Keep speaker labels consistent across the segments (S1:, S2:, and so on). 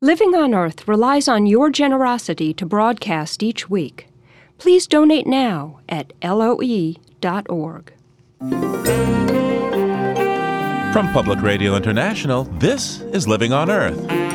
S1: Living on Earth relies on your generosity to broadcast each week. Please donate now at loe.org.
S2: From Public Radio International, this is Living on Earth.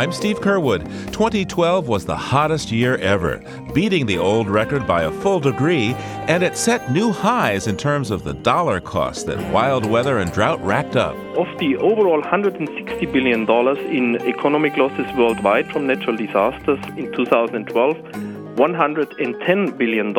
S2: I'm Steve Curwood. 2012 was the hottest year ever, beating the old record by a full degree, and it set new highs in terms of the dollar cost that wild weather and drought racked up.
S3: Of the overall $160 billion in economic losses worldwide from natural disasters in 2012, $110 billion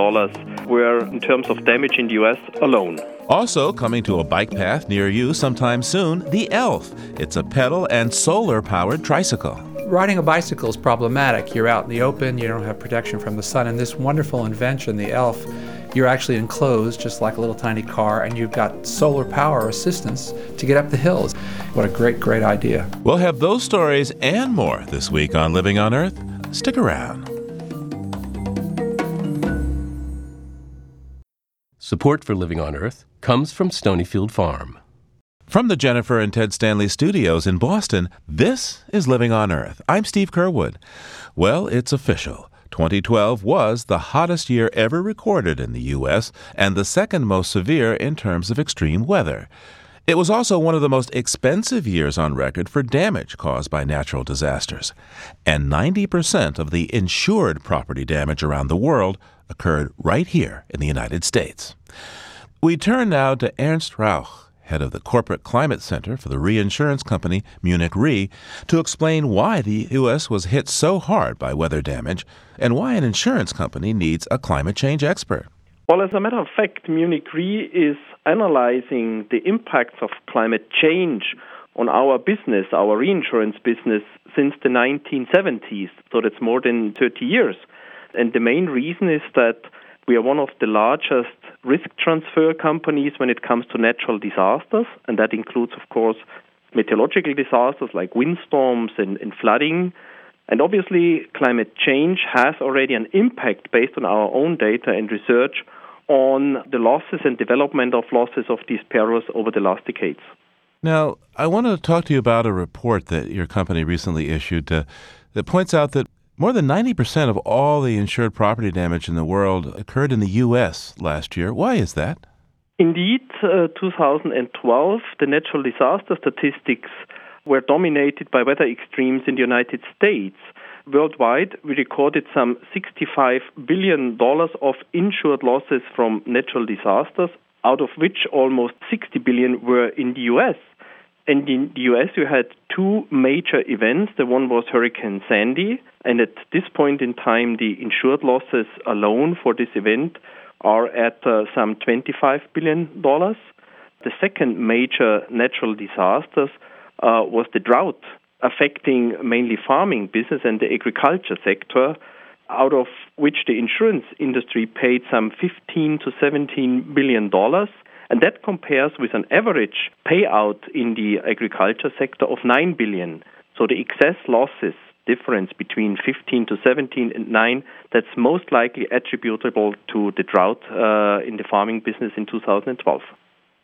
S3: were in terms of damage in the U.S. alone.
S2: Also, coming to a bike path near you sometime soon, the Elf. It's a pedal and solar powered tricycle
S4: riding a bicycle is problematic. You're out in the open, you don't have protection from the sun. And this wonderful invention, the ELF, you're actually enclosed just like a little tiny car, and you've got solar power assistance to get up the hills. What a great, great idea.
S2: We'll have those stories and more this week on Living on Earth. Stick around.
S5: Support for Living on Earth comes from Stonyfield Farm.
S2: From the Jennifer and Ted Stanley studios in Boston, this is Living on Earth. I'm Steve Curwood. Well, it's official. 2012 was the hottest year ever recorded in the U.S. and the second most severe in terms of extreme weather. It was also one of the most expensive years on record for damage caused by natural disasters. And 90% of the insured property damage around the world occurred right here in the United States. We turn now to Ernst Rauch head of the Corporate Climate Center for the reinsurance company Munich Re, to explain why the U.S. was hit so hard by weather damage and why an insurance company needs a climate change expert.
S3: Well, as a matter of fact, Munich Re is analyzing the impacts of climate change on our business, our reinsurance business, since the 1970s. So that's more than 30 years. And the main reason is that we are one of the largest risk transfer companies when it comes to natural disasters, and that includes, of course, meteorological disasters like windstorms and, and flooding. And obviously, climate change has already an impact based on our own data and research on the losses and development of losses of these perils over the last decades.
S2: Now, I want to talk to you about a report that your company recently issued uh, that points out that more than 90% of all the insured property damage in the world occurred in the U.S. last year. Why is that?
S3: Indeed, uh, 2012, the natural disaster statistics were dominated by weather extremes in the United States. Worldwide, we recorded some $65 billion of insured losses from natural disasters, out of which almost 60 billion were in the US. And in the US, you had two major events. The one was Hurricane Sandy, and at this point in time, the insured losses alone for this event are at uh, some $25 billion. The second major natural disaster uh, was the drought affecting mainly farming business and the agriculture sector, out of which the insurance industry paid some 15 to 17 billion dollars and that compares with an average payout in the agriculture sector of 9 billion. So the excess losses difference between 15 to 17 and 9 that's most likely attributable to the drought uh, in the farming business in 2012.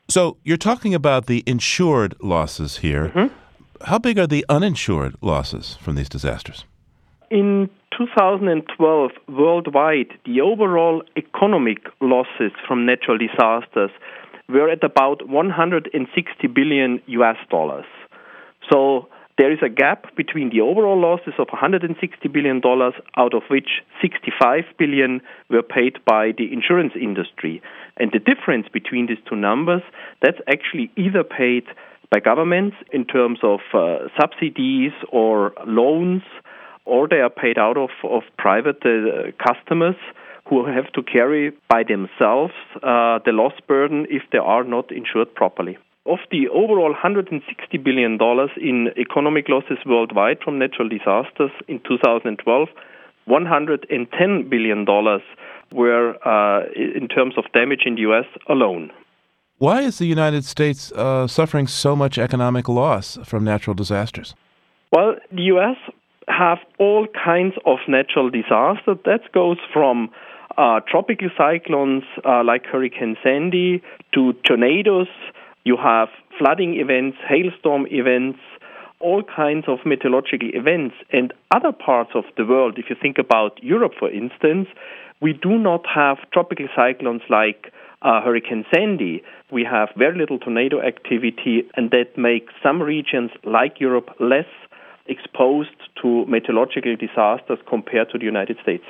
S2: So you're talking about the insured losses here. Mm-hmm. How big are the uninsured losses from these disasters?
S3: In 2012, worldwide, the overall economic losses from natural disasters were at about 160 billion US dollars. So there is a gap between the overall losses of 160 billion dollars, out of which 65 billion were paid by the insurance industry. And the difference between these two numbers, that's actually either paid by governments in terms of uh, subsidies or loans, or they are paid out of, of private uh, customers who have to carry by themselves uh, the loss burden if they are not insured properly. Of the overall $160 billion in economic losses worldwide from natural disasters in 2012, $110 billion were uh, in terms of damage in the U.S. alone.
S2: Why is the United States uh, suffering so much economic loss from natural disasters?
S3: Well, the U.S. have all kinds of natural disasters. That goes from uh, tropical cyclones uh, like Hurricane Sandy to tornadoes. You have flooding events, hailstorm events, all kinds of meteorological events. And other parts of the world, if you think about Europe, for instance, we do not have tropical cyclones like uh, Hurricane Sandy. We have very little tornado activity, and that makes some regions like Europe less exposed to meteorological disasters compared to the United States.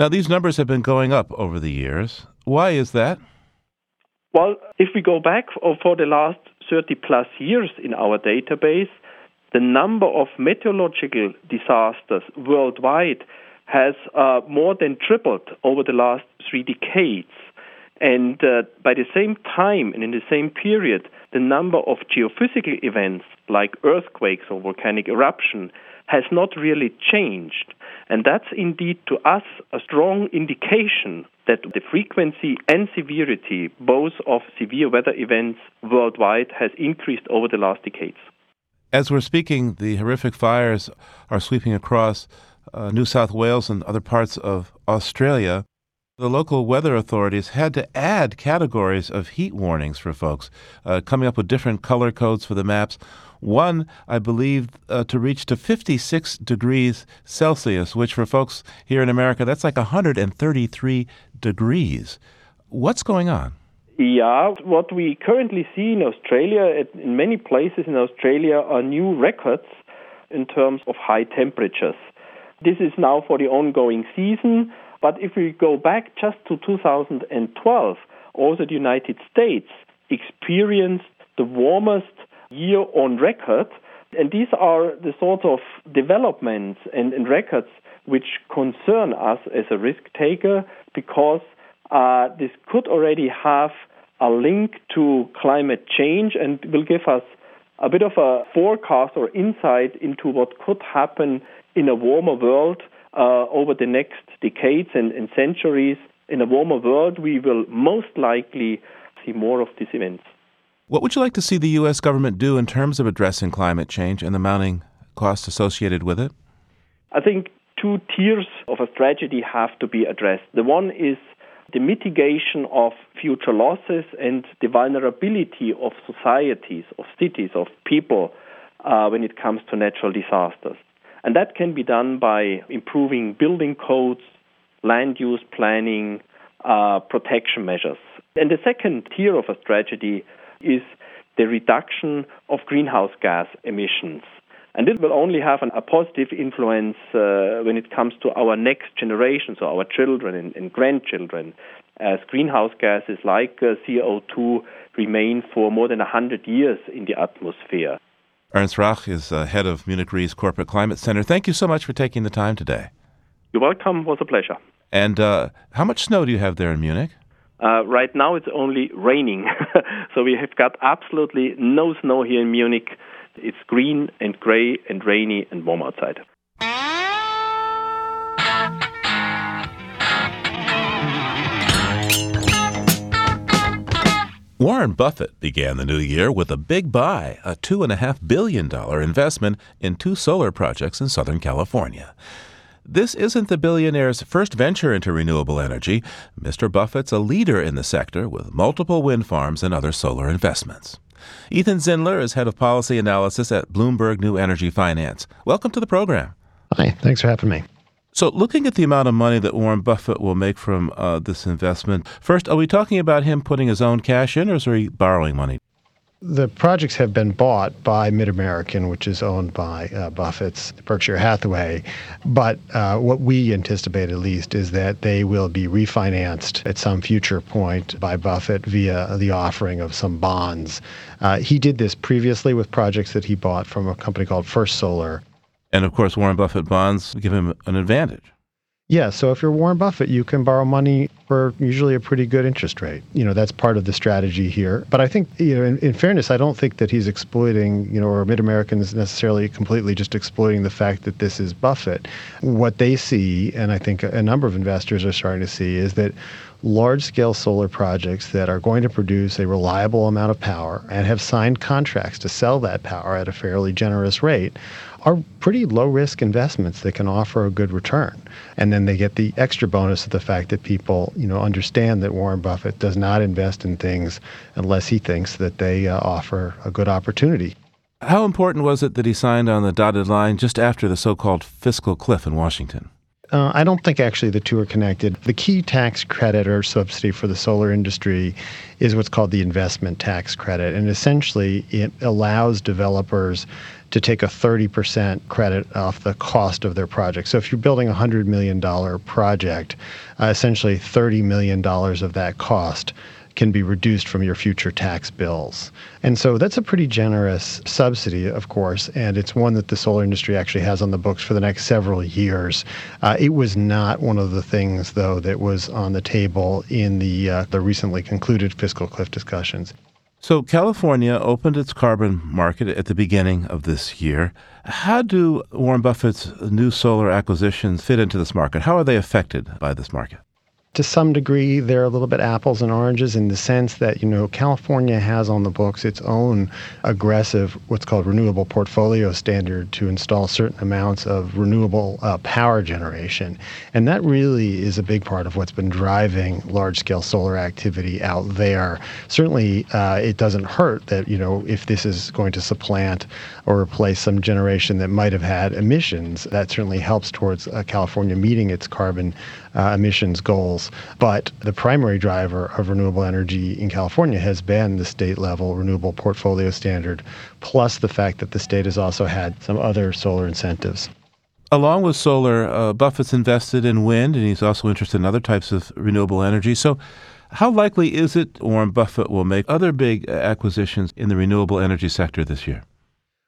S2: Now, these numbers have been going up over the years. Why is that?
S3: Well, if we go back for the last 30 plus years in our database, the number of meteorological disasters worldwide has uh, more than tripled over the last three decades. And uh, by the same time and in the same period, the number of geophysical events like earthquakes or volcanic eruption has not really changed. And that's indeed to us a strong indication that the frequency and severity, both of severe weather events worldwide, has increased over the last decades.
S2: As we're speaking, the horrific fires are sweeping across uh, New South Wales and other parts of Australia. The local weather authorities had to add categories of heat warnings for folks, uh, coming up with different color codes for the maps. One, I believe, uh, to reach to 56 degrees Celsius, which for folks here in America, that's like 133 degrees. What's going on?
S3: Yeah, what we currently see in Australia, in many places in Australia, are new records in terms of high temperatures. This is now for the ongoing season, but if we go back just to 2012, also the United States experienced the warmest year on record. And these are the sort of developments and, and records which concern us as a risk taker because uh, this could already have a link to climate change and will give us a bit of a forecast or insight into what could happen in a warmer world uh, over the next decades and, and centuries. In a warmer world, we will most likely see more of these events.
S2: What would you like to see the U.S. government do in terms of addressing climate change and the mounting costs associated with it?
S3: I think two tiers of a strategy have to be addressed. The one is the mitigation of future losses and the vulnerability of societies, of cities, of people uh, when it comes to natural disasters. And that can be done by improving building codes, land use planning, uh, protection measures. And the second tier of a strategy is the reduction of greenhouse gas emissions. And this will only have an, a positive influence uh, when it comes to our next generation, so our children and, and grandchildren, as greenhouse gases like uh, CO2 remain for more than 100 years in the atmosphere.
S2: Ernst Rauch is uh, head of Munich Re's Corporate Climate Center. Thank you so much for taking the time today.
S3: You're welcome. It was a pleasure.
S2: And uh, how much snow do you have there in Munich?
S3: Uh, right now it's only raining, so we have got absolutely no snow here in Munich. It's green and gray and rainy and warm outside.
S2: Warren Buffett began the new year with a big buy, a $2.5 billion investment in two solar projects in Southern California. This isn't the billionaire's first venture into renewable energy. Mr. Buffett's a leader in the sector with multiple wind farms and other solar investments. Ethan Zindler is head of policy analysis at Bloomberg New Energy Finance. Welcome to the program.
S6: Hi, thanks for having me.
S2: So, looking at the amount of money that Warren Buffett will make from uh, this investment, first, are we talking about him putting his own cash in, or is he borrowing money?
S6: The projects have been bought by Mid American, which is owned by uh, Buffett's Berkshire Hathaway. But uh, what we anticipate, at least, is that they will be refinanced at some future point by Buffett via the offering of some bonds. Uh, he did this previously with projects that he bought from a company called First Solar.
S2: And of course, Warren Buffett bonds give him an advantage.
S6: Yeah, so if you're Warren Buffett, you can borrow money for usually a pretty good interest rate. You know, that's part of the strategy here. But I think, you know, in, in fairness, I don't think that he's exploiting, you know, or Mid American is necessarily completely just exploiting the fact that this is Buffett. What they see, and I think a number of investors are starting to see, is that large scale solar projects that are going to produce a reliable amount of power and have signed contracts to sell that power at a fairly generous rate are pretty low risk investments that can offer a good return. And then they get the extra bonus of the fact that people, you know, understand that Warren Buffett does not invest in things unless he thinks that they uh, offer a good opportunity.
S2: How important was it that he signed on the dotted line just after the so called fiscal cliff in Washington?
S6: Uh, I don't think actually the two are connected. The key tax credit or subsidy for the solar industry is what's called the investment tax credit. And essentially, it allows developers to take a 30% credit off the cost of their project. So if you're building a $100 million project, uh, essentially $30 million of that cost can be reduced from your future tax bills. And so that's a pretty generous subsidy, of course, and it's one that the solar industry actually has on the books for the next several years. Uh, it was not one of the things, though, that was on the table in the, uh, the recently concluded fiscal cliff discussions.
S2: So, California opened its carbon market at the beginning of this year. How do Warren Buffett's new solar acquisitions fit into this market? How are they affected by this market?
S6: To some degree, they're a little bit apples and oranges in the sense that, you know, California has on the books its own aggressive, what's called renewable portfolio standard to install certain amounts of renewable uh, power generation. And that really is a big part of what's been driving large scale solar activity out there. Certainly, uh, it doesn't hurt that, you know, if this is going to supplant or replace some generation that might have had emissions, that certainly helps towards uh, California meeting its carbon uh, emissions goals. But the primary driver of renewable energy in California has been the state level renewable portfolio standard, plus the fact that the state has also had some other solar incentives.
S2: Along with solar, uh, Buffett's invested in wind and he's also interested in other types of renewable energy. So, how likely is it Warren Buffett will make other big acquisitions in the renewable energy sector this year?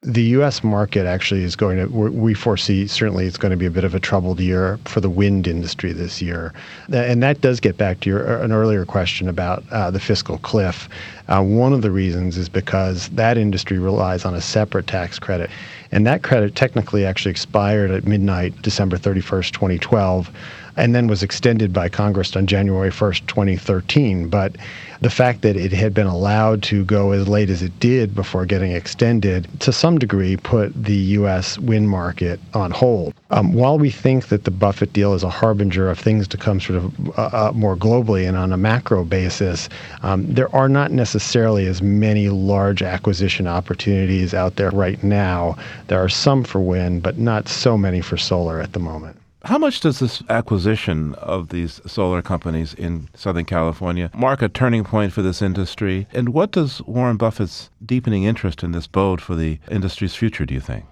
S6: The U.S. market actually is going to, we foresee certainly it's going to be a bit of a troubled year for the wind industry this year. And that does get back to your, an earlier question about uh, the fiscal cliff. Uh, one of the reasons is because that industry relies on a separate tax credit. And that credit technically actually expired at midnight, December 31st, 2012 and then was extended by Congress on January 1st, 2013. But the fact that it had been allowed to go as late as it did before getting extended, to some degree, put the U.S. wind market on hold. Um, while we think that the Buffett deal is a harbinger of things to come sort of uh, uh, more globally and on a macro basis, um, there are not necessarily as many large acquisition opportunities out there right now. There are some for wind, but not so many for solar at the moment.
S2: How much does this acquisition of these solar companies in Southern California mark a turning point for this industry? And what does Warren Buffett's deepening interest in this bode for the industry's future, do you think?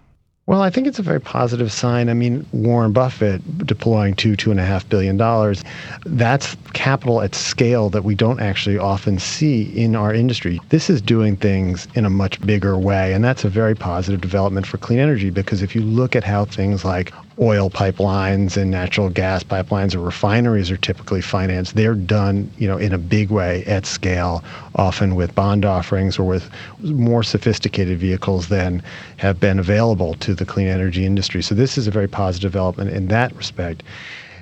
S6: Well, I think it's a very positive sign. I mean, Warren Buffett deploying two, two and a half billion dollars, that's capital at scale that we don't actually often see in our industry. This is doing things in a much bigger way, and that's a very positive development for clean energy because if you look at how things like oil pipelines and natural gas pipelines or refineries are typically financed, they're done, you know, in a big way at scale, often with bond offerings or with more sophisticated vehicles than have been available to the clean energy industry. So this is a very positive development in that respect.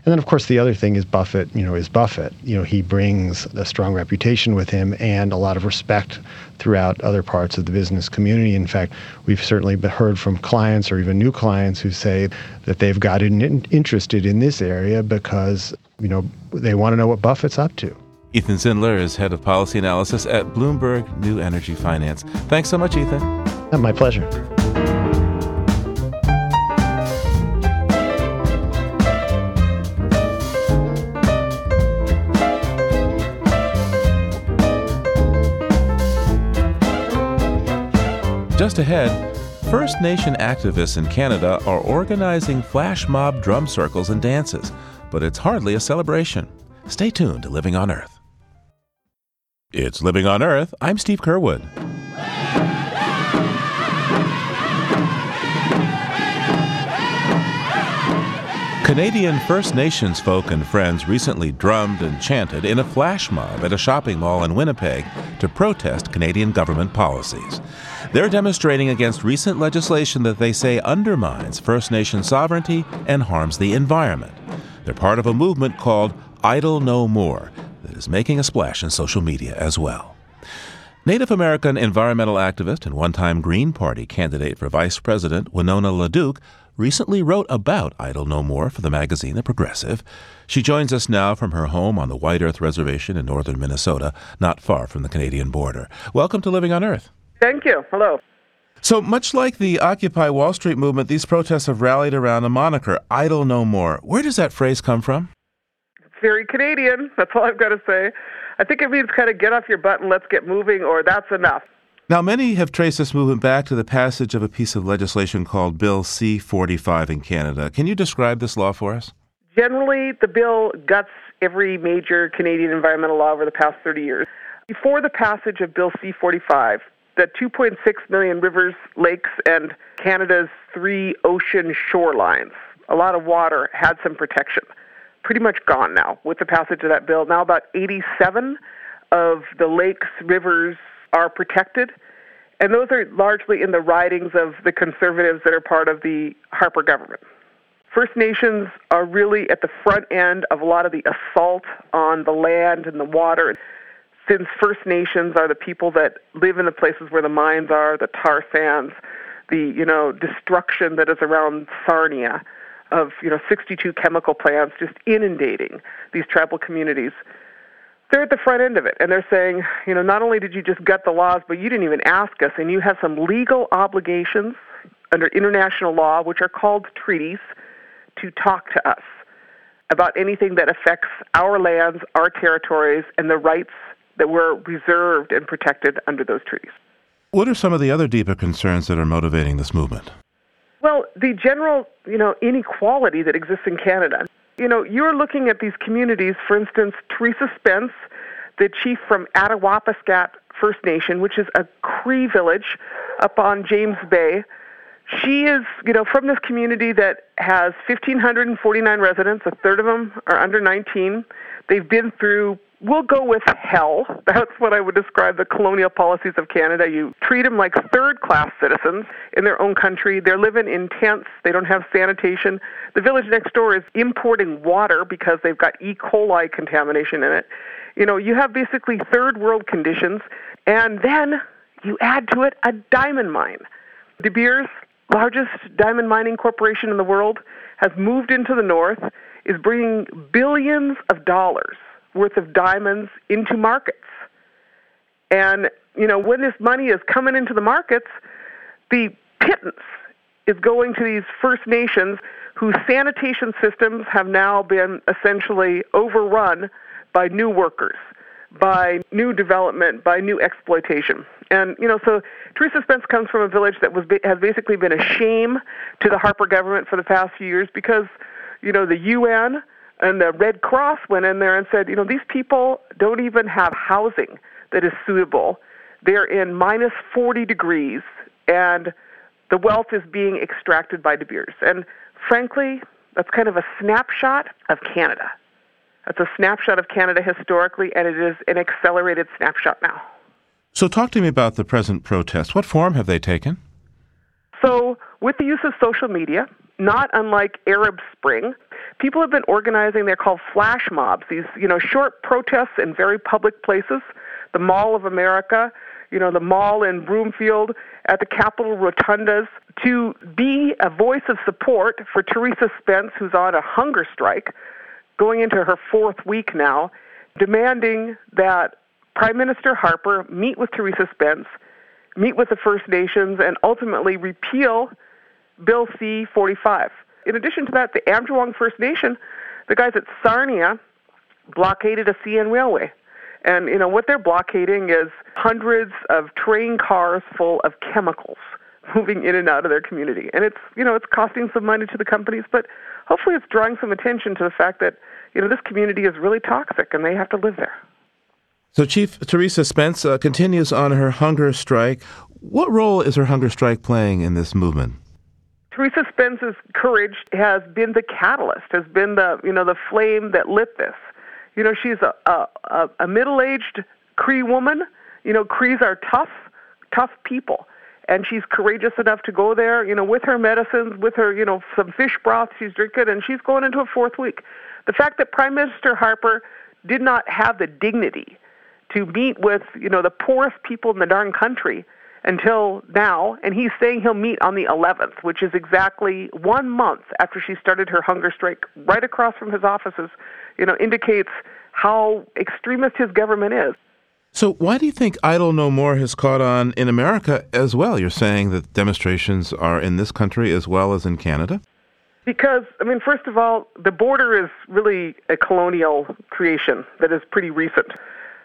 S6: And then, of course, the other thing is Buffett, you know, is Buffett. You know, he brings a strong reputation with him and a lot of respect throughout other parts of the business community. In fact, we've certainly heard from clients or even new clients who say that they've gotten in- interested in this area because, you know, they want to know what Buffett's up to.
S2: Ethan Zindler is head of policy analysis at Bloomberg New Energy Finance. Thanks so much, Ethan.
S6: My pleasure.
S2: Just ahead, First Nation activists in Canada are organizing flash mob drum circles and dances, but it's hardly a celebration. Stay tuned to Living on Earth. It's Living on Earth. I'm Steve Curwood. Canadian First Nations folk and friends recently drummed and chanted in a flash mob at a shopping mall in Winnipeg to protest Canadian government policies. They're demonstrating against recent legislation that they say undermines First Nation sovereignty and harms the environment. They're part of a movement called Idle No More that is making a splash in social media as well. Native American environmental activist and one time Green Party candidate for vice president Winona LaDuke recently wrote about Idle No More for the magazine The Progressive. She joins us now from her home on the White Earth Reservation in northern Minnesota, not far from the Canadian border. Welcome to Living on Earth.
S7: Thank you. Hello.
S2: So, much like the Occupy Wall Street movement, these protests have rallied around a moniker, Idle No More. Where does that phrase come from?
S7: It's very Canadian. That's all I've got to say. I think it means kind of get off your butt and let's get moving, or that's enough.
S2: Now, many have traced this movement back to the passage of a piece of legislation called Bill C 45 in Canada. Can you describe this law for us?
S7: Generally, the bill guts every major Canadian environmental law over the past 30 years. Before the passage of Bill C 45, the 2.6 million rivers, lakes, and Canada's three ocean shorelines, a lot of water, had some protection. Pretty much gone now with the passage of that bill. Now, about 87 of the lakes, rivers are protected, and those are largely in the ridings of the conservatives that are part of the Harper government. First Nations are really at the front end of a lot of the assault on the land and the water since First Nations are the people that live in the places where the mines are, the tar sands, the you know destruction that is around Sarnia of you know 62 chemical plants just inundating these tribal communities. They're at the front end of it, and they're saying, you know, not only did you just gut the laws, but you didn't even ask us, and you have some legal obligations under international law, which are called treaties, to talk to us about anything that affects our lands, our territories, and the rights that were reserved and protected under those treaties.
S2: What are some of the other deeper concerns that are motivating this movement?
S7: Well, the general, you know, inequality that exists in Canada. You know, you're looking at these communities, for instance, Theresa Spence, the chief from Attawapiskat First Nation, which is a Cree village up on James Bay. She is, you know, from this community that has 1,549 residents. A third of them are under 19. They've been through we'll go with hell. That's what I would describe the colonial policies of Canada. You treat them like third class citizens in their own country. They're living in tents. They don't have sanitation. The village next door is importing water because they've got E. coli contamination in it. You know, you have basically third world conditions. And then you add to it a diamond mine. De Beers, largest diamond mining corporation in the world, has moved into the north, is bringing billions of dollars worth of diamonds into markets. And, you know, when this money is coming into the markets, the pittance is going to these First Nations whose sanitation systems have now been essentially overrun by new workers, by new development, by new exploitation. And you know, so Theresa Spence comes from a village that was has basically been a shame to the Harper government for the past few years because you know the UN and the Red Cross went in there and said, you know, these people don't even have housing that is suitable. They're in minus 40 degrees, and the wealth is being extracted by De Beers. And frankly, that's kind of a snapshot of Canada. That's a snapshot of Canada historically, and it is an accelerated snapshot now.
S2: So, talk to me about the present protests. What form have they taken?
S7: So, with the use of social media, not unlike Arab Spring, people have been organizing. They're called flash mobs. These, you know, short protests in very public places. The Mall of America, you know, the mall in Broomfield, at the Capitol rotundas, to be a voice of support for Theresa Spence, who's on a hunger strike, going into her fourth week now, demanding that Prime Minister Harper meet with Theresa Spence, meet with the First Nations, and ultimately repeal Bill C 45. In addition to that, the Aamjiwnaang First Nation, the guys at Sarnia, blockaded a CN railway. And you know what they're blockading is hundreds of train cars full of chemicals moving in and out of their community. And it's you know it's costing some money to the companies, but hopefully it's drawing some attention to the fact that you know this community is really toxic and they have to live there.
S2: So Chief Theresa Spence uh, continues on her hunger strike. What role is her hunger strike playing in this movement?
S7: Theresa Spence's courage has been the catalyst, has been the you know the flame that lit this. You know, she's a a, a middle-aged Cree woman. You know, Crees are tough, tough people, and she's courageous enough to go there. You know, with her medicines, with her you know some fish broth she's drinking, and she's going into a fourth week. The fact that Prime Minister Harper did not have the dignity to meet with you know the poorest people in the darn country until now, and he's saying he'll meet on the 11th, which is exactly one month after she started her hunger strike, right across from his offices. You know, indicates how extremist his government is.
S2: So, why do you think Idle No More has caught on in America as well? You're saying that demonstrations are in this country as well as in Canada?
S7: Because, I mean, first of all, the border is really a colonial creation that is pretty recent.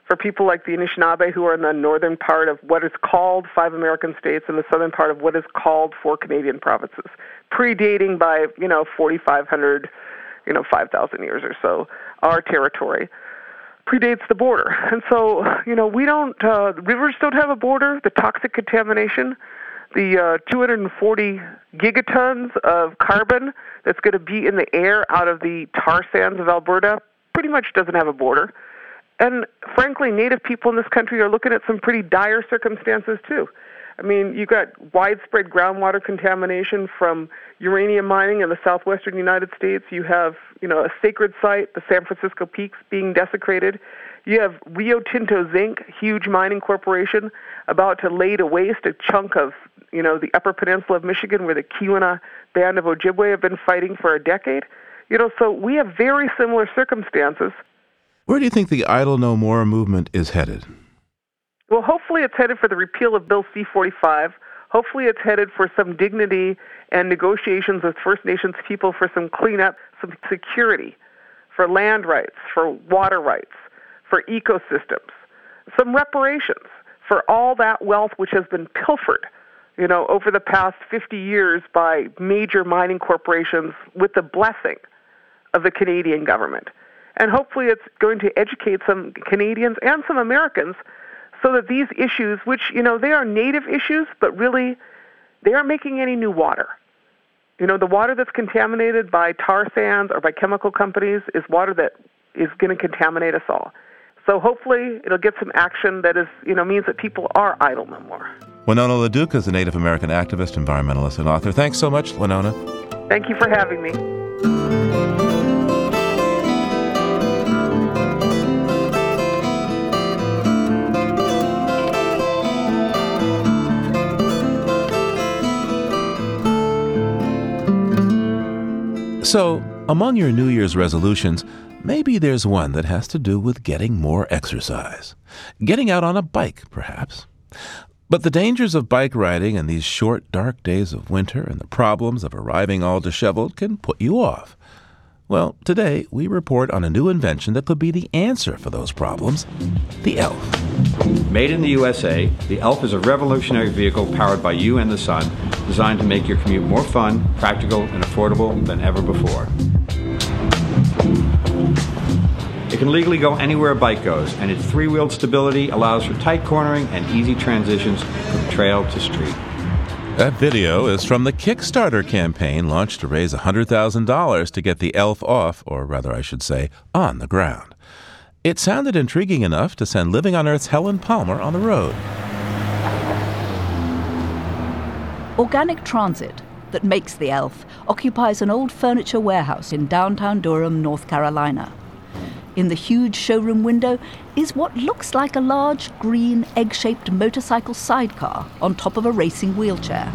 S7: For people like the Anishinaabe who are in the northern part of what is called five American states and the southern part of what is called four Canadian provinces, predating by, you know, 4,500, you know, 5,000 years or so, our territory predates the border. And so, you know, we don't, uh, rivers don't have a border. The toxic contamination, the uh, 240 gigatons of carbon that's going to be in the air out of the tar sands of Alberta pretty much doesn't have a border. And frankly, Native people in this country are looking at some pretty dire circumstances too. I mean, you've got widespread groundwater contamination from uranium mining in the southwestern United States. You have, you know, a sacred site, the San Francisco Peaks, being desecrated. You have Rio Tinto Zinc, huge mining corporation, about to lay to waste a chunk of, you know, the Upper Peninsula of Michigan, where the Keweenaw Band of Ojibwe have been fighting for a decade. You know, so we have very similar circumstances.
S2: Where do you think the Idle No More movement is headed?
S7: Well, hopefully it's headed for the repeal of Bill C 45. Hopefully it's headed for some dignity and negotiations with First Nations people for some cleanup, some security, for land rights, for water rights, for ecosystems, some reparations for all that wealth which has been pilfered, you know, over the past 50 years by major mining corporations with the blessing of the Canadian government. And hopefully it's going to educate some Canadians and some Americans so that these issues, which, you know, they are native issues, but really they aren't making any new water. You know, the water that's contaminated by tar sands or by chemical companies is water that is going to contaminate us all. So hopefully it'll get some action that is, you know, means that people are idle no more.
S2: Winona LaDuke is a Native American activist, environmentalist, and author. Thanks so much, Winona.
S7: Thank you for having me.
S2: So, among your New Year's resolutions, maybe there's one that has to do with getting more exercise. Getting out on a bike, perhaps. But the dangers of bike riding in these short, dark days of winter and the problems of arriving all disheveled can put you off. Well, today we report on a new invention that could be the answer for those problems the ELF.
S8: Made in the USA, the ELF is a revolutionary vehicle powered by you and the sun, designed to make your commute more fun, practical, and affordable than ever before. It can legally go anywhere a bike goes, and its three wheeled stability allows for tight cornering and easy transitions from trail to street.
S2: That video is from the Kickstarter campaign launched to raise $100,000 to get the ELF off, or rather, I should say, on the ground. It sounded intriguing enough to send Living on Earth's Helen Palmer on the road.
S9: Organic Transit, that makes the ELF, occupies an old furniture warehouse in downtown Durham, North Carolina. In the huge showroom window is what looks like a large green egg shaped motorcycle sidecar on top of a racing wheelchair.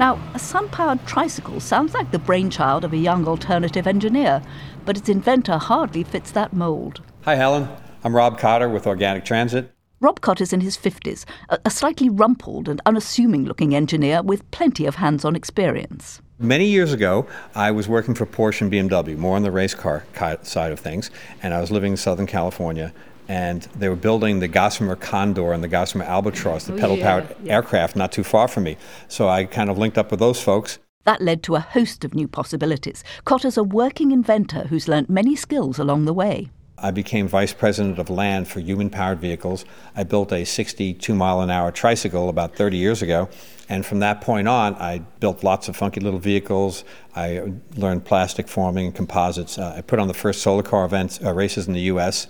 S9: Now, a sun powered tricycle sounds like the brainchild of a young alternative engineer, but its inventor hardly fits that mold.
S8: Hi, Helen. I'm Rob Cotter with Organic Transit.
S9: Rob Cotter's in his 50s, a, a slightly rumpled and unassuming looking engineer with plenty of hands on experience.
S8: Many years ago, I was working for Porsche and BMW, more on the race car side of things, and I was living in Southern California. And they were building the Gossamer Condor and the Gossamer Albatross, the
S9: Oh,
S8: pedal powered
S9: yeah, yeah.
S8: aircraft, not too far from me. So I kind of linked up with those folks.
S9: That led to a host of new possibilities. Cotter's a working inventor who's learnt many skills along the way.
S8: I became vice president of land for human powered vehicles. I built a 62 mile an hour tricycle about 30 years ago. And from that point on, I built lots of funky little vehicles. I learned plastic forming and composites. Uh, I put on the first solar car events, uh, races in the US.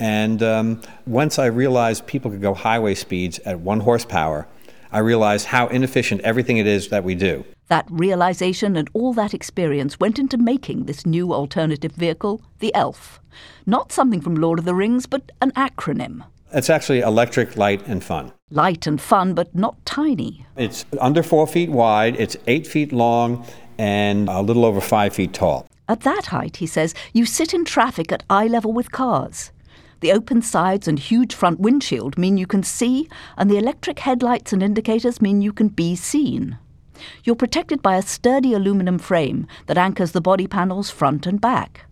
S8: And um, once I realized people could go highway speeds at one horsepower, I realized how inefficient everything it is that we do.
S9: That realization and all that experience went into making this new alternative vehicle, the ELF. Not something from Lord of the Rings, but an acronym.
S8: It's actually electric, light, and fun.
S9: Light and fun, but not tiny.
S8: It's under four feet wide, it's eight feet long, and a little over five feet tall.
S9: At that height, he says, you sit in traffic at eye level with cars. The open sides and huge front windshield mean you can see, and the electric headlights and indicators mean you can be seen. You're protected by a sturdy aluminum frame that anchors the body panels front and back.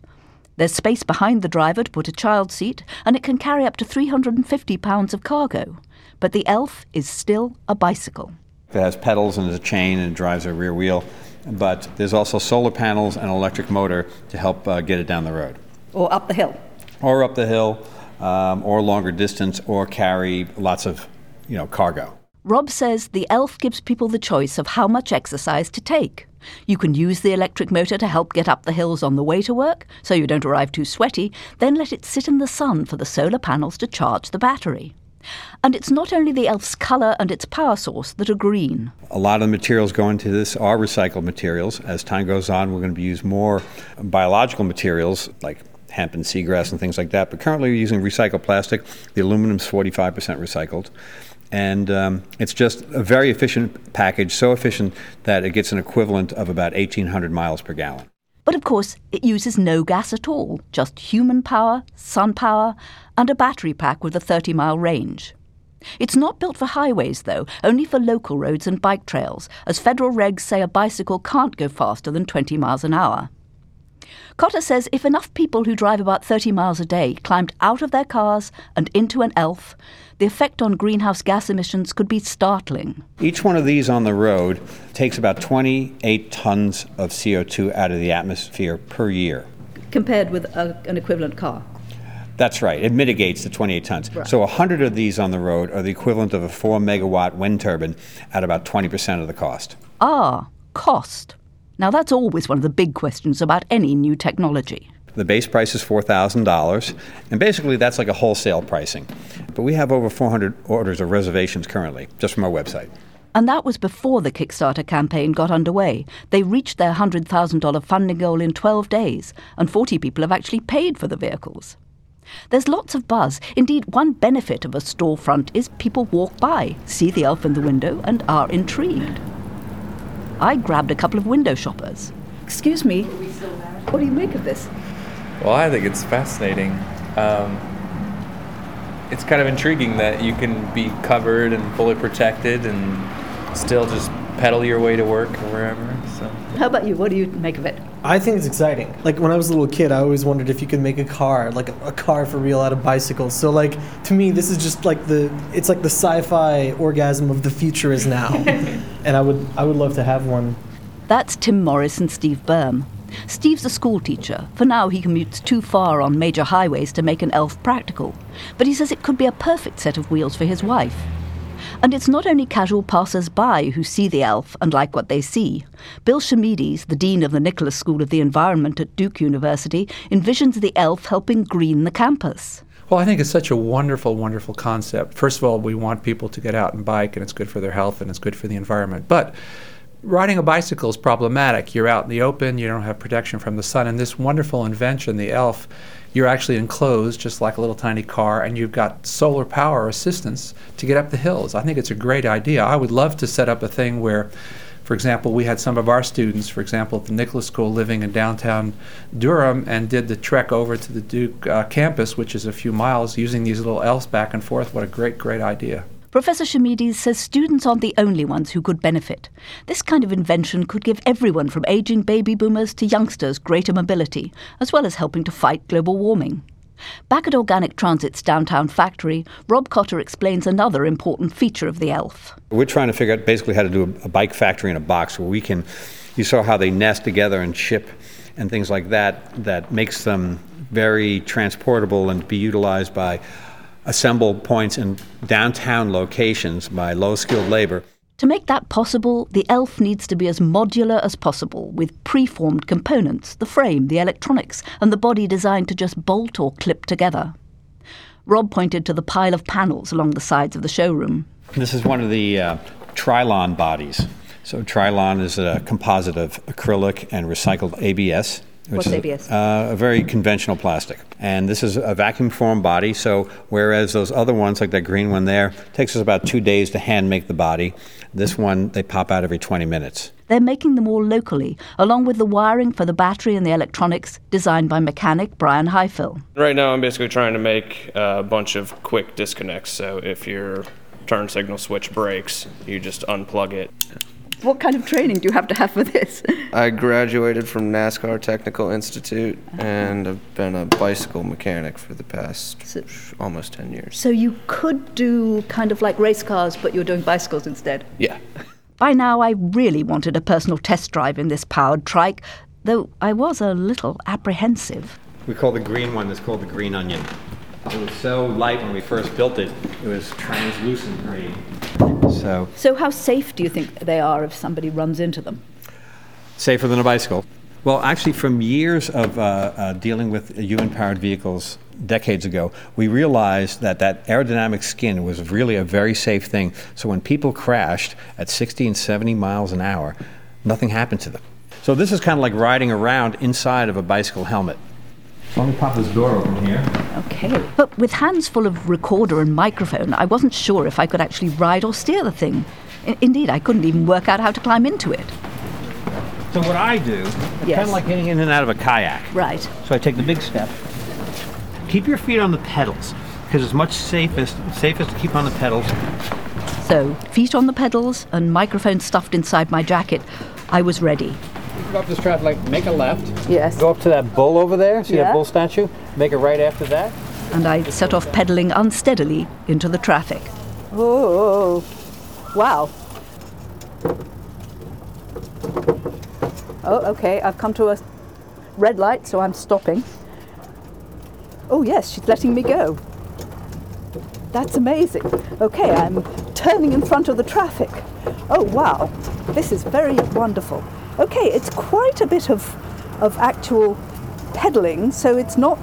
S9: There's space behind the driver to put a child seat, and it can carry up to 350 pounds of cargo. But the Elf is still a bicycle.
S8: It has pedals and a chain and drives a rear wheel, but there's also solar panels and an electric motor to help uh, get it down the road.
S9: Or up the hill.
S8: Or up the hill, um, or longer distance, or carry lots of, you know, cargo.
S9: Rob says the ELF gives people the choice of how much exercise to take. You can use the electric motor to help get up the hills on the way to work, so you don't arrive too sweaty, then let it sit in the sun for the solar panels to charge the battery. And it's not only the ELF's colour and its power source that are green.
S8: A lot of the materials going into this are recycled materials. As time goes on, we're going to use more biological materials like hemp and seagrass and things like that. But currently, we're using recycled plastic. The aluminum is 45% recycled. And um, it's just a very efficient package, so efficient that it gets an equivalent of about 1,800 miles per gallon.
S9: But of course, it uses no gas at all, just human power, sun power, and a battery pack with a 30 mile range. It's not built for highways, though, only for local roads and bike trails, as federal regs say a bicycle can't go faster than 20 miles an hour. Cotter says if enough people who drive about 30 miles a day climbed out of their cars and into an ELF, the effect on greenhouse gas emissions could be startling.
S8: Each one of these on the road takes about 28 tons of CO2 out of the atmosphere per year.
S9: Compared with a, an equivalent car?
S8: That's right. It mitigates the 28 tons.
S9: Right.
S8: So 100 of these on the road are the equivalent of a 4 megawatt wind turbine at about 20% of the cost.
S9: Ah, cost. Now that's always one of the big questions about any new technology.
S8: The base price is $4,000, and basically that's like a wholesale pricing. But we have over 400 orders or reservations currently, just from our website.
S9: And that was before the Kickstarter campaign got underway. They reached their $100,000 funding goal in 12 days, and 40 people have actually paid for the vehicles. There's lots of buzz. Indeed, one benefit of a storefront is people walk by, see the elf in the window, and are intrigued. I grabbed a couple of window shoppers. Excuse me, what do you make of this?
S10: Well, I think it's fascinating. Um, it's kind of intriguing that you can be covered and fully protected and still just pedal your way to work or wherever. So.
S9: How about you? What do you make of it?
S11: I think it's exciting. Like when I was a little kid, I always wondered if you could make a car, like a, a car for real out of bicycles. So like to me, this is just like the it's like the sci-fi orgasm of the future is now, and I would I would love to have one.
S9: That's Tim Morris and Steve Berm. Steve's a school teacher. For now, he commutes too far on major highways to make an elf practical. But he says it could be a perfect set of wheels for his wife. And it's not only casual passers by who see the elf and like what they see. Bill Chameides, the dean of the Nicholas School of the Environment at Duke University, envisions the elf helping green the campus.
S4: Well, I think it's such a wonderful, wonderful concept. First of all, we want people to get out and bike, and it's good for their health and it's good for the environment. But riding a bicycle is problematic. You're out in the open, you don't have protection from the sun. And this wonderful invention, the ELF, you're actually enclosed just like a little tiny car, and you've got solar power assistance to get up the hills. I think it's a great idea. I would love to set up a thing where, for example, we had some of our students, for example, at the Nicholas School living in downtown Durham and did the trek over to the Duke uh, campus, which is a few miles, using these little elves back and forth. What a great, great idea.
S9: Professor Chameides says students aren't the only ones who could benefit. This kind of invention could give everyone from aging baby boomers to youngsters greater mobility, as well as helping to fight global warming. Back at Organic Transit's downtown factory, Rob Cotter explains another important feature of the ELF.
S8: We're trying to figure out basically how to do a bike factory in a box where we can, you saw how they nest together and ship and things like that, that makes them very transportable and be utilized by assemble points in downtown locations by low skilled labor.
S9: To make that possible, the ELF needs to be as modular as possible, with preformed components the frame, the electronics, and the body designed to just bolt or clip together. Rob pointed to the pile of panels along the sides of the showroom.
S8: This is one of the uh, Trilon bodies. So, Trilon is a composite of acrylic and recycled ABS.
S9: What's
S8: is
S9: ABS?
S8: Uh, a very conventional plastic. And this is a vacuum formed body, so whereas those other ones, like that green one there, takes us about two days to hand make the body, this one, they pop out every 20 minutes.
S9: They're making them all locally, along with the wiring for the battery and the electronics designed by mechanic Brian Highfill.
S12: Right now, I'm basically trying to make a bunch of quick disconnects. So if your turn signal switch breaks, you just unplug it.
S9: What kind of training do you have to have for this?
S12: I graduated from NASCAR Technical Institute and I've been a bicycle mechanic for the past almost 10 years.
S9: So you could do kind of like race cars, but you're doing bicycles instead?
S12: Yeah.
S9: By now, I really wanted a personal test drive in this powered trike, though I was a little apprehensive.
S8: We call the green one, it's called the green onion. It was so light when we first built it, it was translucent green. So,
S9: So, how safe do you think they are if somebody runs into them?
S8: safer than a bicycle. Well, actually, from years of uh, uh, dealing with human powered vehicles decades ago, we realized that that aerodynamic skin was really a very safe thing. So when people crashed at 60 and 70 miles an hour, nothing happened to them. So this is kind of like riding around inside of a bicycle helmet. So let me pop this door open here.
S9: Okay. But with hands full of recorder and microphone, I wasn't sure if I could actually ride or steer the thing. I- indeed, I couldn't even work out how to climb into it.
S8: So what I do, it's
S9: Yes.
S8: kind of like getting in and out of a kayak.
S9: Right.
S8: So I take the big step. Keep your feet on the pedals because it's much safest safest to keep on the pedals.
S9: So, feet on the pedals and microphone stuffed inside my jacket, I was ready.
S8: Go up this track, like make a left.
S9: Yes.
S8: Go up to that bull over there. See
S9: Yeah.
S8: that bull statue? Make it right after that.
S9: And I set off pedaling unsteadily into the traffic. Oh, wow. Oh, okay, I've come to a red light, so I'm stopping. Oh, yes, she's letting me go. That's amazing. Okay, I'm turning in front of the traffic. Oh, wow. This is very wonderful. Okay, it's quite a bit of, of actual pedaling, so it's not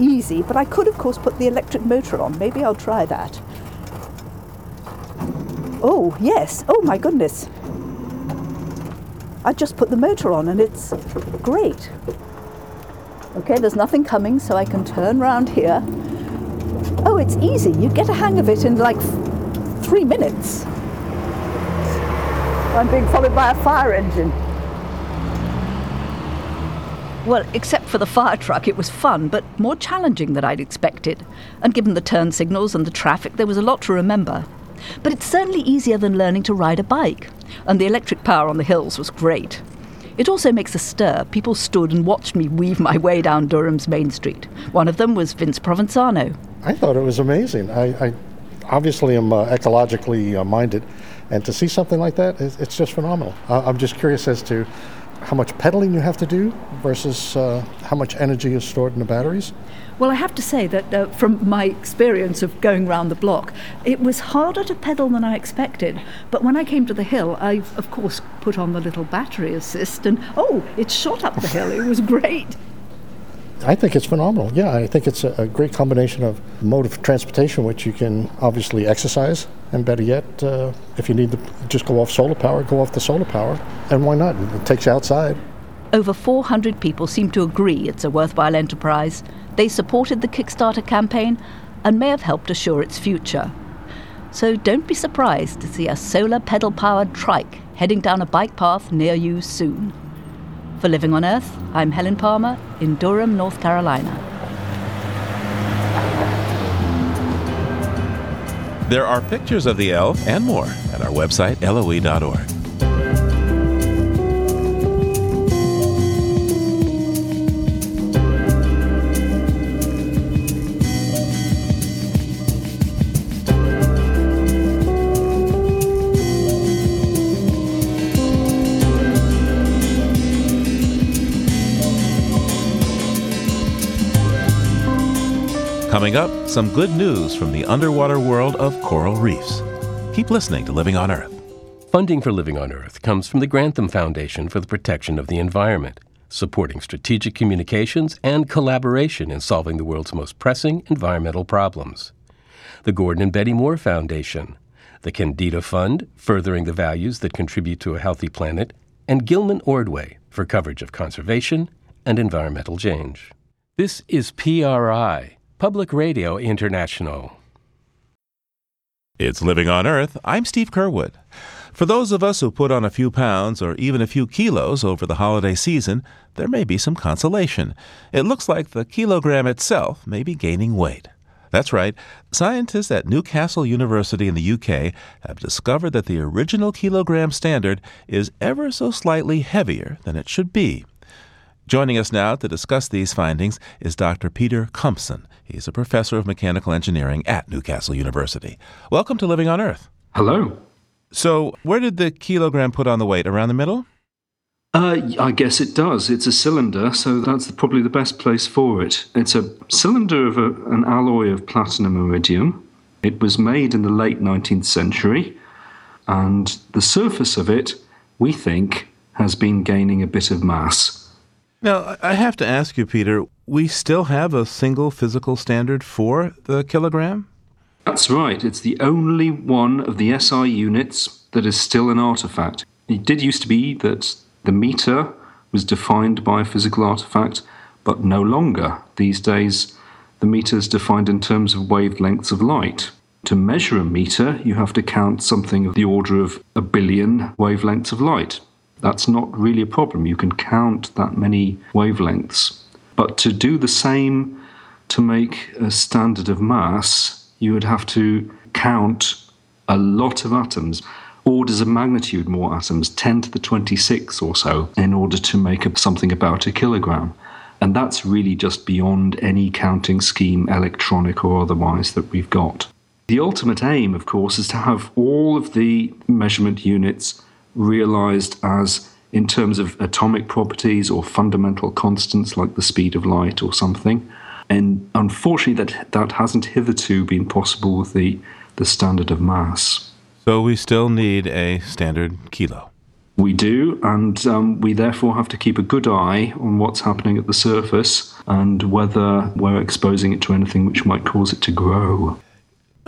S9: easy, but I could, of course, put the electric motor on. Maybe I'll try that. Oh, yes. Oh, my goodness. I just put the motor on and it's great. Okay, there's nothing coming, so I can turn round here. Oh, it's easy. You get a hang of it in like three minutes. I'm being followed by a fire engine. Well, except for the fire truck, it was fun, but more challenging than I'd expected. And given the turn signals and the traffic, there was a lot to remember. But it's certainly easier than learning to ride a bike, and the electric power on the hills was great. It also makes a stir. People stood and watched me weave my way down Durham's main street. One of them was Vince Provenzano.
S13: I thought it was amazing. I, I obviously am uh, ecologically uh, minded, and to see something like that, it's, it's just phenomenal. Uh, I'm just curious as to how much pedaling you have to do versus uh, how much energy is stored in the batteries.
S9: Well, I have to say that uh, from my experience of going round the block, it was harder to pedal than I expected. But when I came to the hill, I, of course, put on the little battery assist, and oh, it shot up the hill. It was great.
S13: I think it's phenomenal. Yeah, I think it's a, a great combination of mode of transportation, which you can obviously exercise, and better yet, uh, if you need to just go off solar power, go off the solar power. And why not? It takes you outside.
S9: Over 400 people seem to agree it's a worthwhile enterprise. They supported the Kickstarter campaign and may have helped assure its future. So don't be surprised to see a solar pedal powered trike heading down a bike path near you soon. For Living on Earth, I'm Helen Palmer in Durham, North Carolina.
S2: There are pictures of the elf and more at our website, loe.org. Coming up, some good news from the underwater world of coral reefs. Keep listening to Living on Earth.
S5: Funding for Living on Earth comes from the Grantham Foundation for the Protection of the Environment, supporting strategic communications and collaboration in solving the world's most pressing environmental problems. The Gordon and Betty Moore Foundation, the Kendeda Fund, furthering the values that contribute to a healthy planet, and Gilman Ordway for coverage of conservation and environmental change. This is PRI, Public Radio International.
S2: It's Living on Earth. I'm Steve Curwood. For those of us who put on a few pounds or even a few kilos over the holiday season, there may be some consolation. It looks like the kilogram itself may be gaining weight. That's right. Scientists at Newcastle University in the UK have discovered that the original kilogram standard is ever so slightly heavier than it should be. Joining us now to discuss these findings is Dr. Peter Cumpson. He's a professor of mechanical engineering at Newcastle University. Welcome to Living on Earth.
S14: Hello.
S2: So, where did the kilogram put on the weight? Around the middle?
S14: Uh, I guess it does. It's a cylinder, so that's probably the best place for it. It's a cylinder of a, an alloy of platinum iridium. It was made in the late 19th century, and the surface of it, we think, has been gaining a bit of mass.
S2: Now, I have to ask you, Peter, we still have a single physical standard for the kilogram?
S14: That's right. It's the only one of the SI units that is still an artifact. It did used to be that the meter was defined by a physical artifact, but no longer. These days, the meter is defined in terms of wavelengths of light. To measure a meter, you have to count something of the order of a billion wavelengths of light. That's not really a problem. You can count that many wavelengths. But to do the same to make a standard of mass, you would have to count a lot of atoms orders of magnitude more atoms, 10 to the 26 or so, in order to make something about a kilogram. And that's really just beyond any counting scheme, electronic or otherwise, that we've got. The ultimate aim, of course, is to have all of the measurement units realized as in terms of atomic properties or fundamental constants like the speed of light or something. And unfortunately, that, that hasn't hitherto been possible with the, the standard of mass.
S2: So we still need a standard kilo.
S14: We do, and um, we therefore have to keep a good eye on what's happening at the surface and whether we're exposing it to anything which might cause it to grow.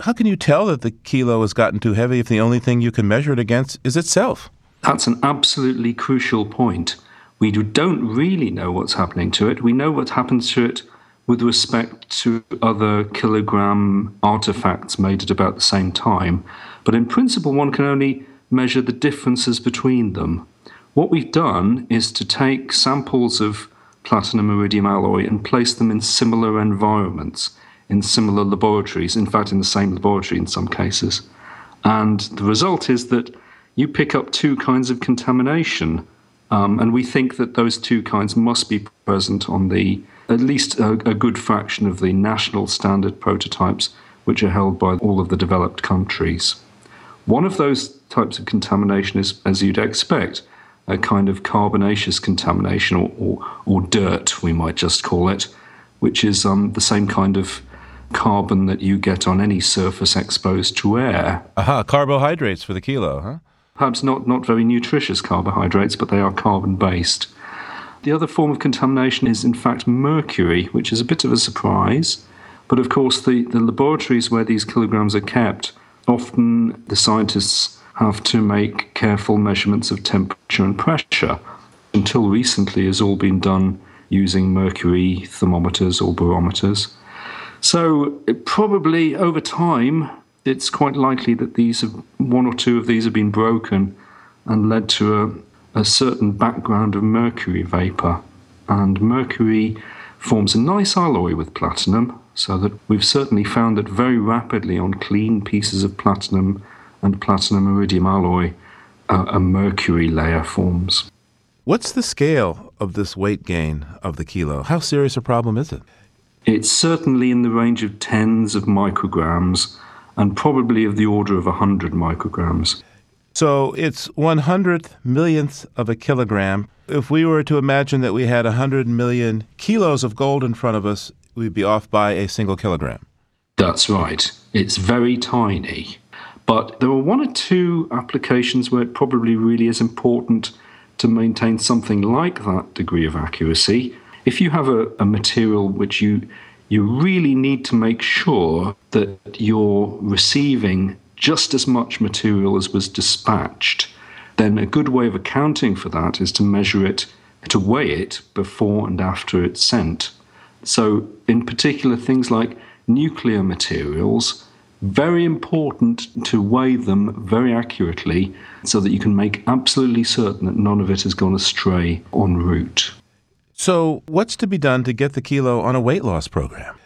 S2: How can you tell that the kilo has gotten too heavy if the only thing you can measure it against is itself?
S14: That's an absolutely crucial point. We don't really know what's happening to it. We know what happens to it with respect to other kilogram artifacts made at about the same time. But in principle, one can only measure the differences between them. What we've done is to take samples of platinum iridium alloy and place them in similar environments, in similar laboratories, in fact, in the same laboratory in some cases. And the result is that you pick up two kinds of contamination. Um, and we think that those two kinds must be present on the at least a, a good fraction of the national standard prototypes, which are held by all of the developed countries. One of those types of contamination is, as you'd expect, a kind of carbonaceous contamination, or, or, or dirt, we might just call it, which is um, the same kind of carbon that you get on any surface exposed to air.
S2: Aha, carbohydrates for the kilo, huh?
S14: Perhaps not, not very nutritious carbohydrates, but they are carbon based. The other form of contamination is, in fact, mercury, which is a bit of a surprise. But of course, the, the laboratories where these kilograms are kept often the scientists have to make careful measurements of temperature and pressure. Until recently, has all been done using mercury thermometers or barometers. So, probably over time, it's quite likely that these have, one or two of these have been broken and led to a, a certain background of mercury vapor. And mercury forms a nice alloy with platinum, so that we've certainly found that very rapidly on clean pieces of platinum and platinum iridium alloy, uh, a mercury layer forms.
S2: What's the scale of this weight gain of the kilo? How serious a problem is it?
S14: It's certainly in the range of tens of micrograms and probably of the order of 100 micrograms.
S2: So it's one hundredth millionth of a kilogram. If we were to imagine that we had 100 million kilos of gold in front of us, we'd be off by a single kilogram.
S14: That's right. It's very tiny. But there are one or two applications where it probably really is important to maintain something like that degree of accuracy. If you have a, a material which you you really need to make sure that you're receiving just as much material as was dispatched, then a good way of accounting for that is to measure it to weigh it before and after it's sent. So, in particular, things like nuclear materials, very important to weigh them very accurately so that you can make absolutely certain that none of it has gone astray en route.
S2: So, what's to be done to get the kilo on a weight loss program?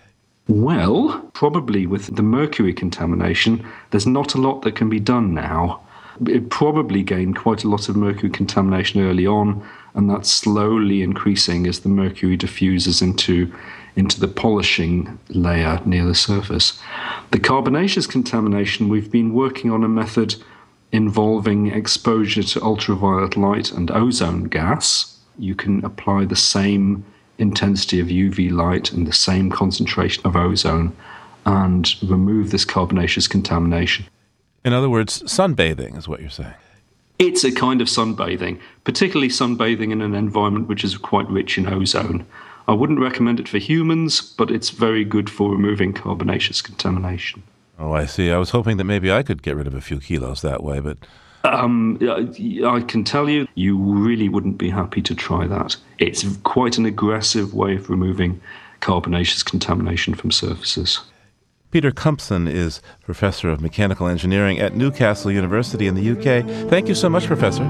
S14: Well, probably with the mercury contamination, there's not a lot that can be done now. It probably gained quite a lot of mercury contamination early on, and that's slowly increasing as the mercury diffuses into into the polishing layer near the surface. The carbonaceous contamination, we've been working on a method involving exposure to ultraviolet light and ozone gas. You can apply the same intensity of UV light and the same concentration of ozone and remove this carbonaceous contamination.
S2: In other words, sunbathing is what you're saying.
S14: It's a kind of sunbathing, particularly sunbathing in an environment which is quite rich in ozone. I wouldn't recommend it for humans, but it's very good for removing carbonaceous contamination.
S2: Oh, I see. I was hoping that maybe I could get rid of a few kilos that way, but.
S14: Um, I can tell you, you really wouldn't be happy to try that. It's quite an aggressive way of removing carbonaceous contamination from surfaces.
S2: Peter Cumpson is Professor of Mechanical Engineering at Newcastle University in the UK. Thank you so much, Professor.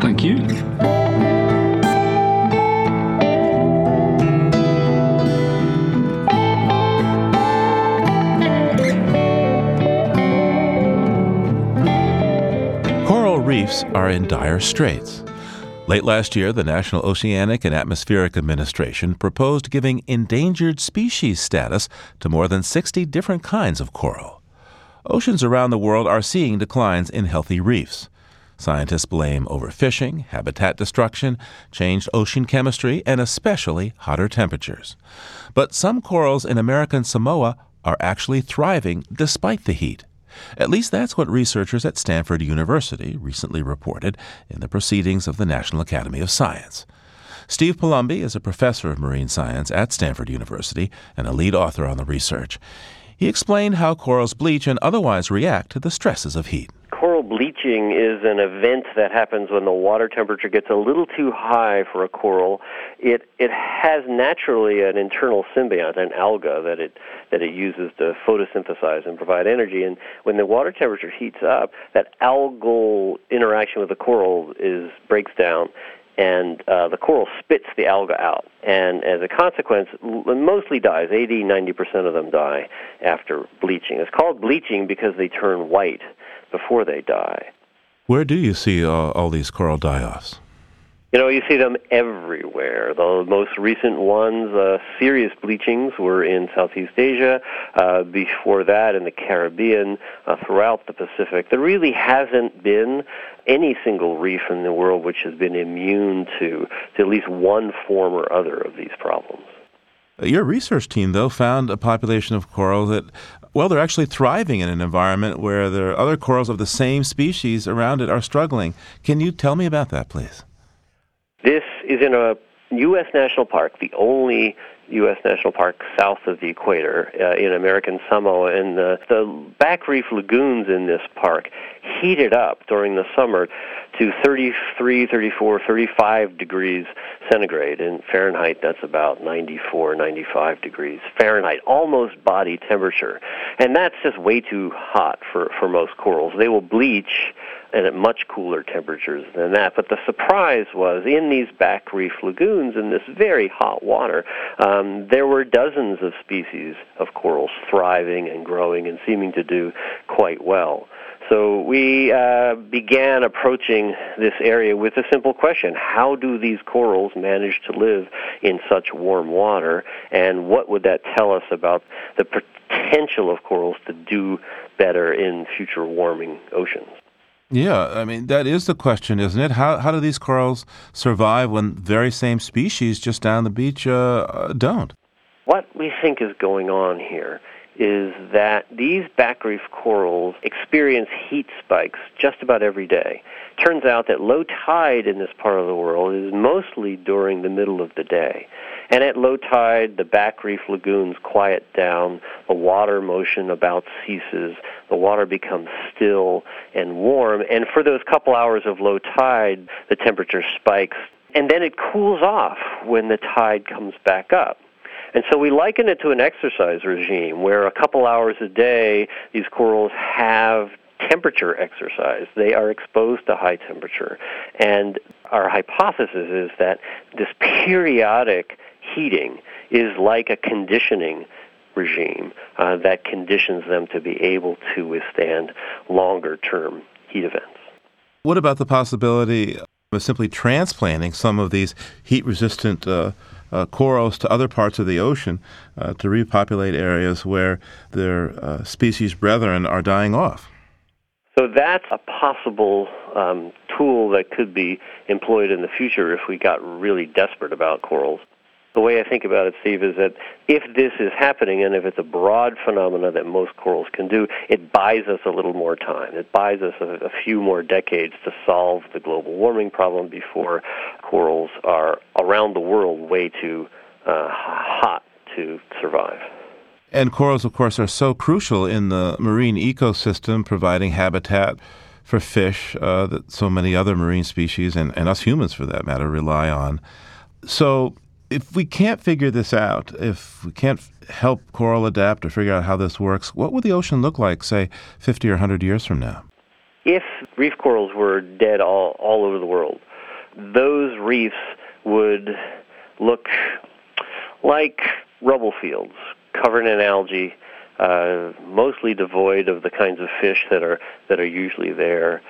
S14: Thank you.
S2: Reefs are in dire straits. Late last year, the National Oceanic and Atmospheric Administration proposed giving endangered species status to more than 60 different kinds of coral. Oceans around the world are seeing declines in healthy reefs. Scientists blame overfishing, habitat destruction, changed ocean chemistry, and especially hotter temperatures. But some corals in American Samoa are actually thriving despite the heat. At least that's what researchers at Stanford University recently reported in the Proceedings of the National Academy of Science. Steve Palumbi is a professor of marine science at Stanford University and a lead author on the research. He explained how corals bleach and otherwise react to the stresses of heat
S15: coral bleaching is an event that happens when the water temperature gets a little too high for a coral. It it has naturally an internal symbiont, an alga that it that it uses to photosynthesize and provide energy. And when the water temperature heats up, that algal interaction with the coral is breaks down, and uh, the coral spits the alga out. And as a consequence, mostly dies. 80, 90% of them die after bleaching. It's called bleaching because they turn white before they die.
S2: Where do you see uh, all these coral die-offs?
S15: You know, you see them everywhere. The most recent ones, uh, serious bleachings, were in Southeast Asia. Uh, before that, in the Caribbean, uh, throughout the Pacific. There really hasn't been any single reef in the world which has been immune to, to at least one form or other of these problems.
S2: Your research team, though, found a population of coral that well, they're actually thriving in an environment where there are other corals of the same species around it are struggling. Can you tell me about that, please?
S15: This is in a U.S. national park, the only U.S. national park south of the equator uh, in American Samoa, and the, the back reef lagoons in this park heated up during the summer to 33, 34, 35 degrees centigrade. In Fahrenheit, that's about 94, 95 degrees Fahrenheit, almost body temperature. And that's just way too hot for, for most corals. They will bleach and at much cooler temperatures than that. But the surprise was in these back reef lagoons, in this very hot water, um, there were dozens of species of corals thriving and growing and seeming to do quite well. So we uh, began approaching this area with a simple question How do these corals manage to live in such warm water? And what would that tell us about the potential of corals to do better in future warming oceans?
S2: Yeah, I mean, that is the question, isn't it? How, how do these corals survive when very same species just down the beach uh, don't?
S15: What we think is going on here is that these back reef corals experience heat spikes just about every day. Turns out that low tide in this part of the world is mostly during the middle of the day. And at low tide, the back reef lagoons quiet down, the water motion about ceases, the water becomes still and warm, and for those couple hours of low tide, the temperature spikes and then it cools off when the tide comes back up. And so we liken it to an exercise regime where a couple hours a day these corals have temperature exercise. They are exposed to high temperature. And our hypothesis is that this periodic heating is like a conditioning regime uh, that conditions them to be able to withstand longer term heat events.
S2: What about the possibility of simply transplanting some of these heat resistant uh, uh, corals to other parts of the ocean uh, to repopulate areas where their uh, species brethren are dying off?
S15: So that's a possible um, tool that could be employed in the future if we got really desperate about corals. The way I think about it, Steve, is that if this is happening and if it's a broad phenomena that most corals can do, it buys us a little more time. It buys us a, a few more decades to solve the global warming problem before corals are around the world way too uh, hot to survive.
S2: And corals, of course, are so crucial in the marine ecosystem, providing habitat for fish uh, that so many other marine species, and, and us humans for that matter, rely on. So if we can't figure this out, if we can't help coral adapt or figure out how this works, what would the ocean look like, say, 50 or 100 years from now?
S15: If reef corals were dead all, all over the world, those reefs would look like rubble fields covered in algae, uh, mostly devoid of the kinds of fish that are that are usually there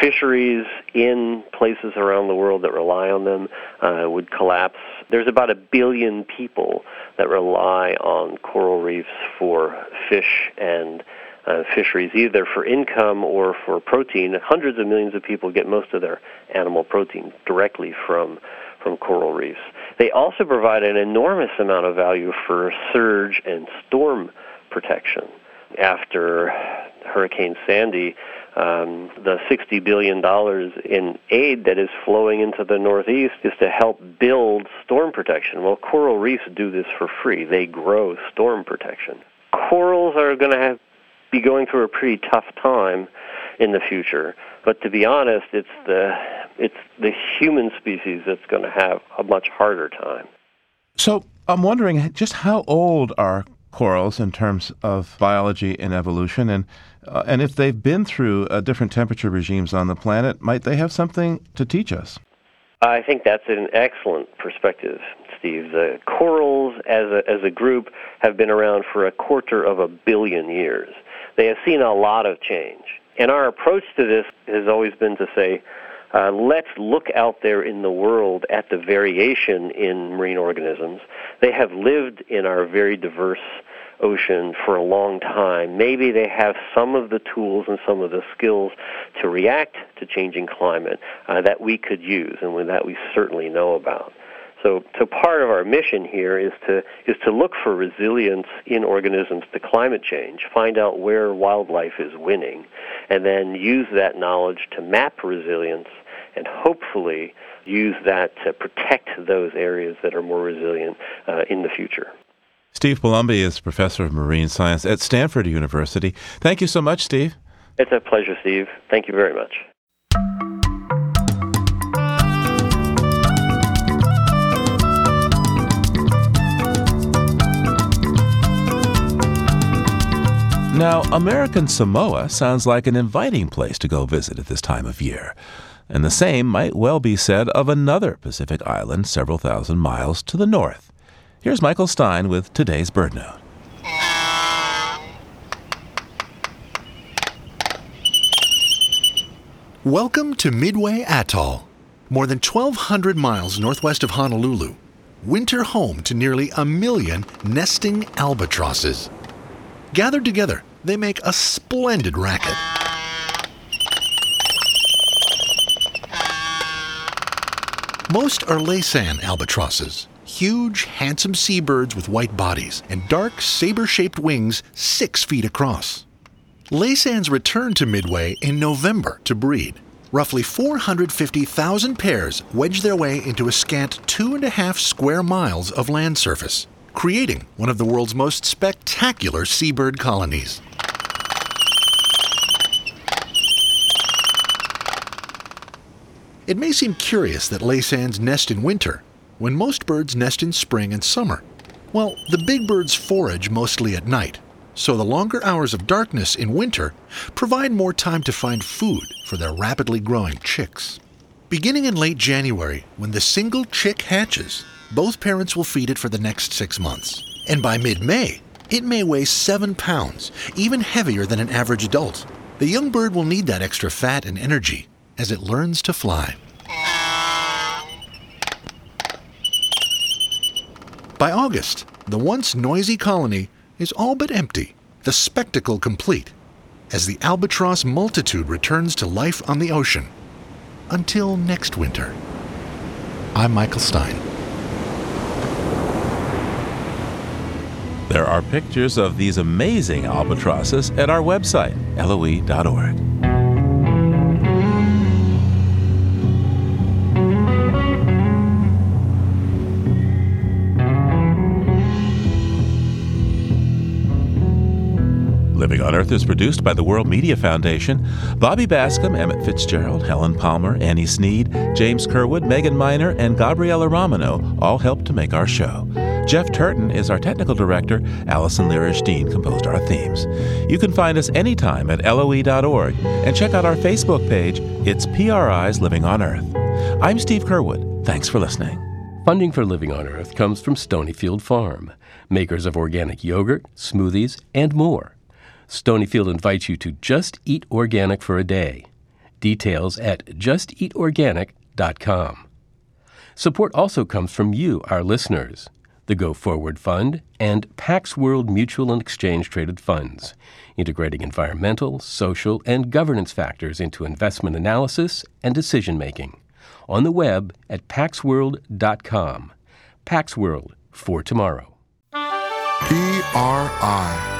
S15: fisheries in places around the world that rely on them uh, would collapse. There's about a billion people that rely on coral reefs for fish and uh, fisheries, either for income or for protein. Hundreds of millions of people get most of their animal protein directly from from coral reefs. They also provide an enormous amount of value for surge and storm protection. After Hurricane Sandy, um, the $60 billion in aid that is flowing into the Northeast is to help build storm protection. Well, coral reefs do this for free. They grow storm protection. Corals are going to be going through a pretty tough time in the future. But to be honest, it's the it's the human species that's going to have a much harder time.
S2: So I'm wondering just how old are corals in terms of biology and evolution, and uh, and if they've been through uh, different temperature regimes on the planet, might they have something to teach us?
S15: I think that's an excellent perspective, Steve. The corals, as a, as a group, have been around for a quarter of a billion years. They have seen a lot of change. And our approach to this has always been to say, uh, let's look out there in the world at the variation in marine organisms. They have lived in our very diverse ocean for a long time. Maybe they have some of the tools and some of the skills to react to changing climate uh, that we could use and that we certainly know about. So, so part of our mission here is to is to look for resilience in organisms to climate change, find out where wildlife is winning, and then use that knowledge to map resilience and hopefully use that to protect those areas that are more resilient uh, in the future.
S2: Steve Palumbi is professor of marine science at Stanford University. Thank you so much, Steve.
S15: It's a pleasure, Steve. Thank you very much.
S2: Now, American Samoa sounds like an inviting place to go visit at this time of year. And the same might well be said of another Pacific island several thousand miles to the north. Here's Michael Stein with today's BirdNote.
S16: Welcome to Midway Atoll, more than 1,200 miles northwest of Honolulu, winter home to nearly a million nesting albatrosses. Gathered together, they make a splendid racket. Most are Laysan albatrosses, huge, handsome seabirds with white bodies and dark, saber shaped wings six feet across. Laysans return to Midway in November to breed. Roughly 450,000 pairs wedge their way into a scant two and a half square miles of land surface, creating one of the world's most spectacular seabird colonies. It may seem curious that Laysans nest in winter when most birds nest in spring and summer. Well, the big birds forage mostly at night, so the longer hours of darkness in winter provide more time to find food for their rapidly growing chicks. Beginning in late January, when the single chick hatches, both parents will feed it for the next six months. And by mid May, it may weigh seven pounds, even heavier than an average adult. The young bird will need that extra fat and energy as it learns to fly. By August, the once noisy colony is all but empty, the spectacle complete, as the albatross multitude returns to life on the ocean. Until next winter. I'm Michael Stein.
S2: There are pictures of these amazing albatrosses at our website, loe.org. Earth is produced by the World Media Foundation. Bobby Bascomb, Emmett Fitzgerald, Helen Palmer, Annie Sneed, James Curwood, Megan Miner, and Gabriella Romano all helped to make our show. Jeff Turton is our technical director. Allison Lirish Dean composed our themes. You can find us anytime at loe.org and check out our Facebook page. It's PRI's Living on Earth. I'm Steve Curwood. Thanks for listening.
S5: Funding for Living on Earth comes from Stonyfield Farm, makers of organic yogurt, smoothies, and more. Stonyfield invites you to just eat organic for a day. Details at justeatorganic.com. Support also comes from you, our listeners, the Go Forward Fund, and Pax World Mutual and Exchange Traded Funds, integrating environmental, social, and governance factors into investment analysis and decision making. On the web at paxworld.com. Pax World for tomorrow.
S17: PRI,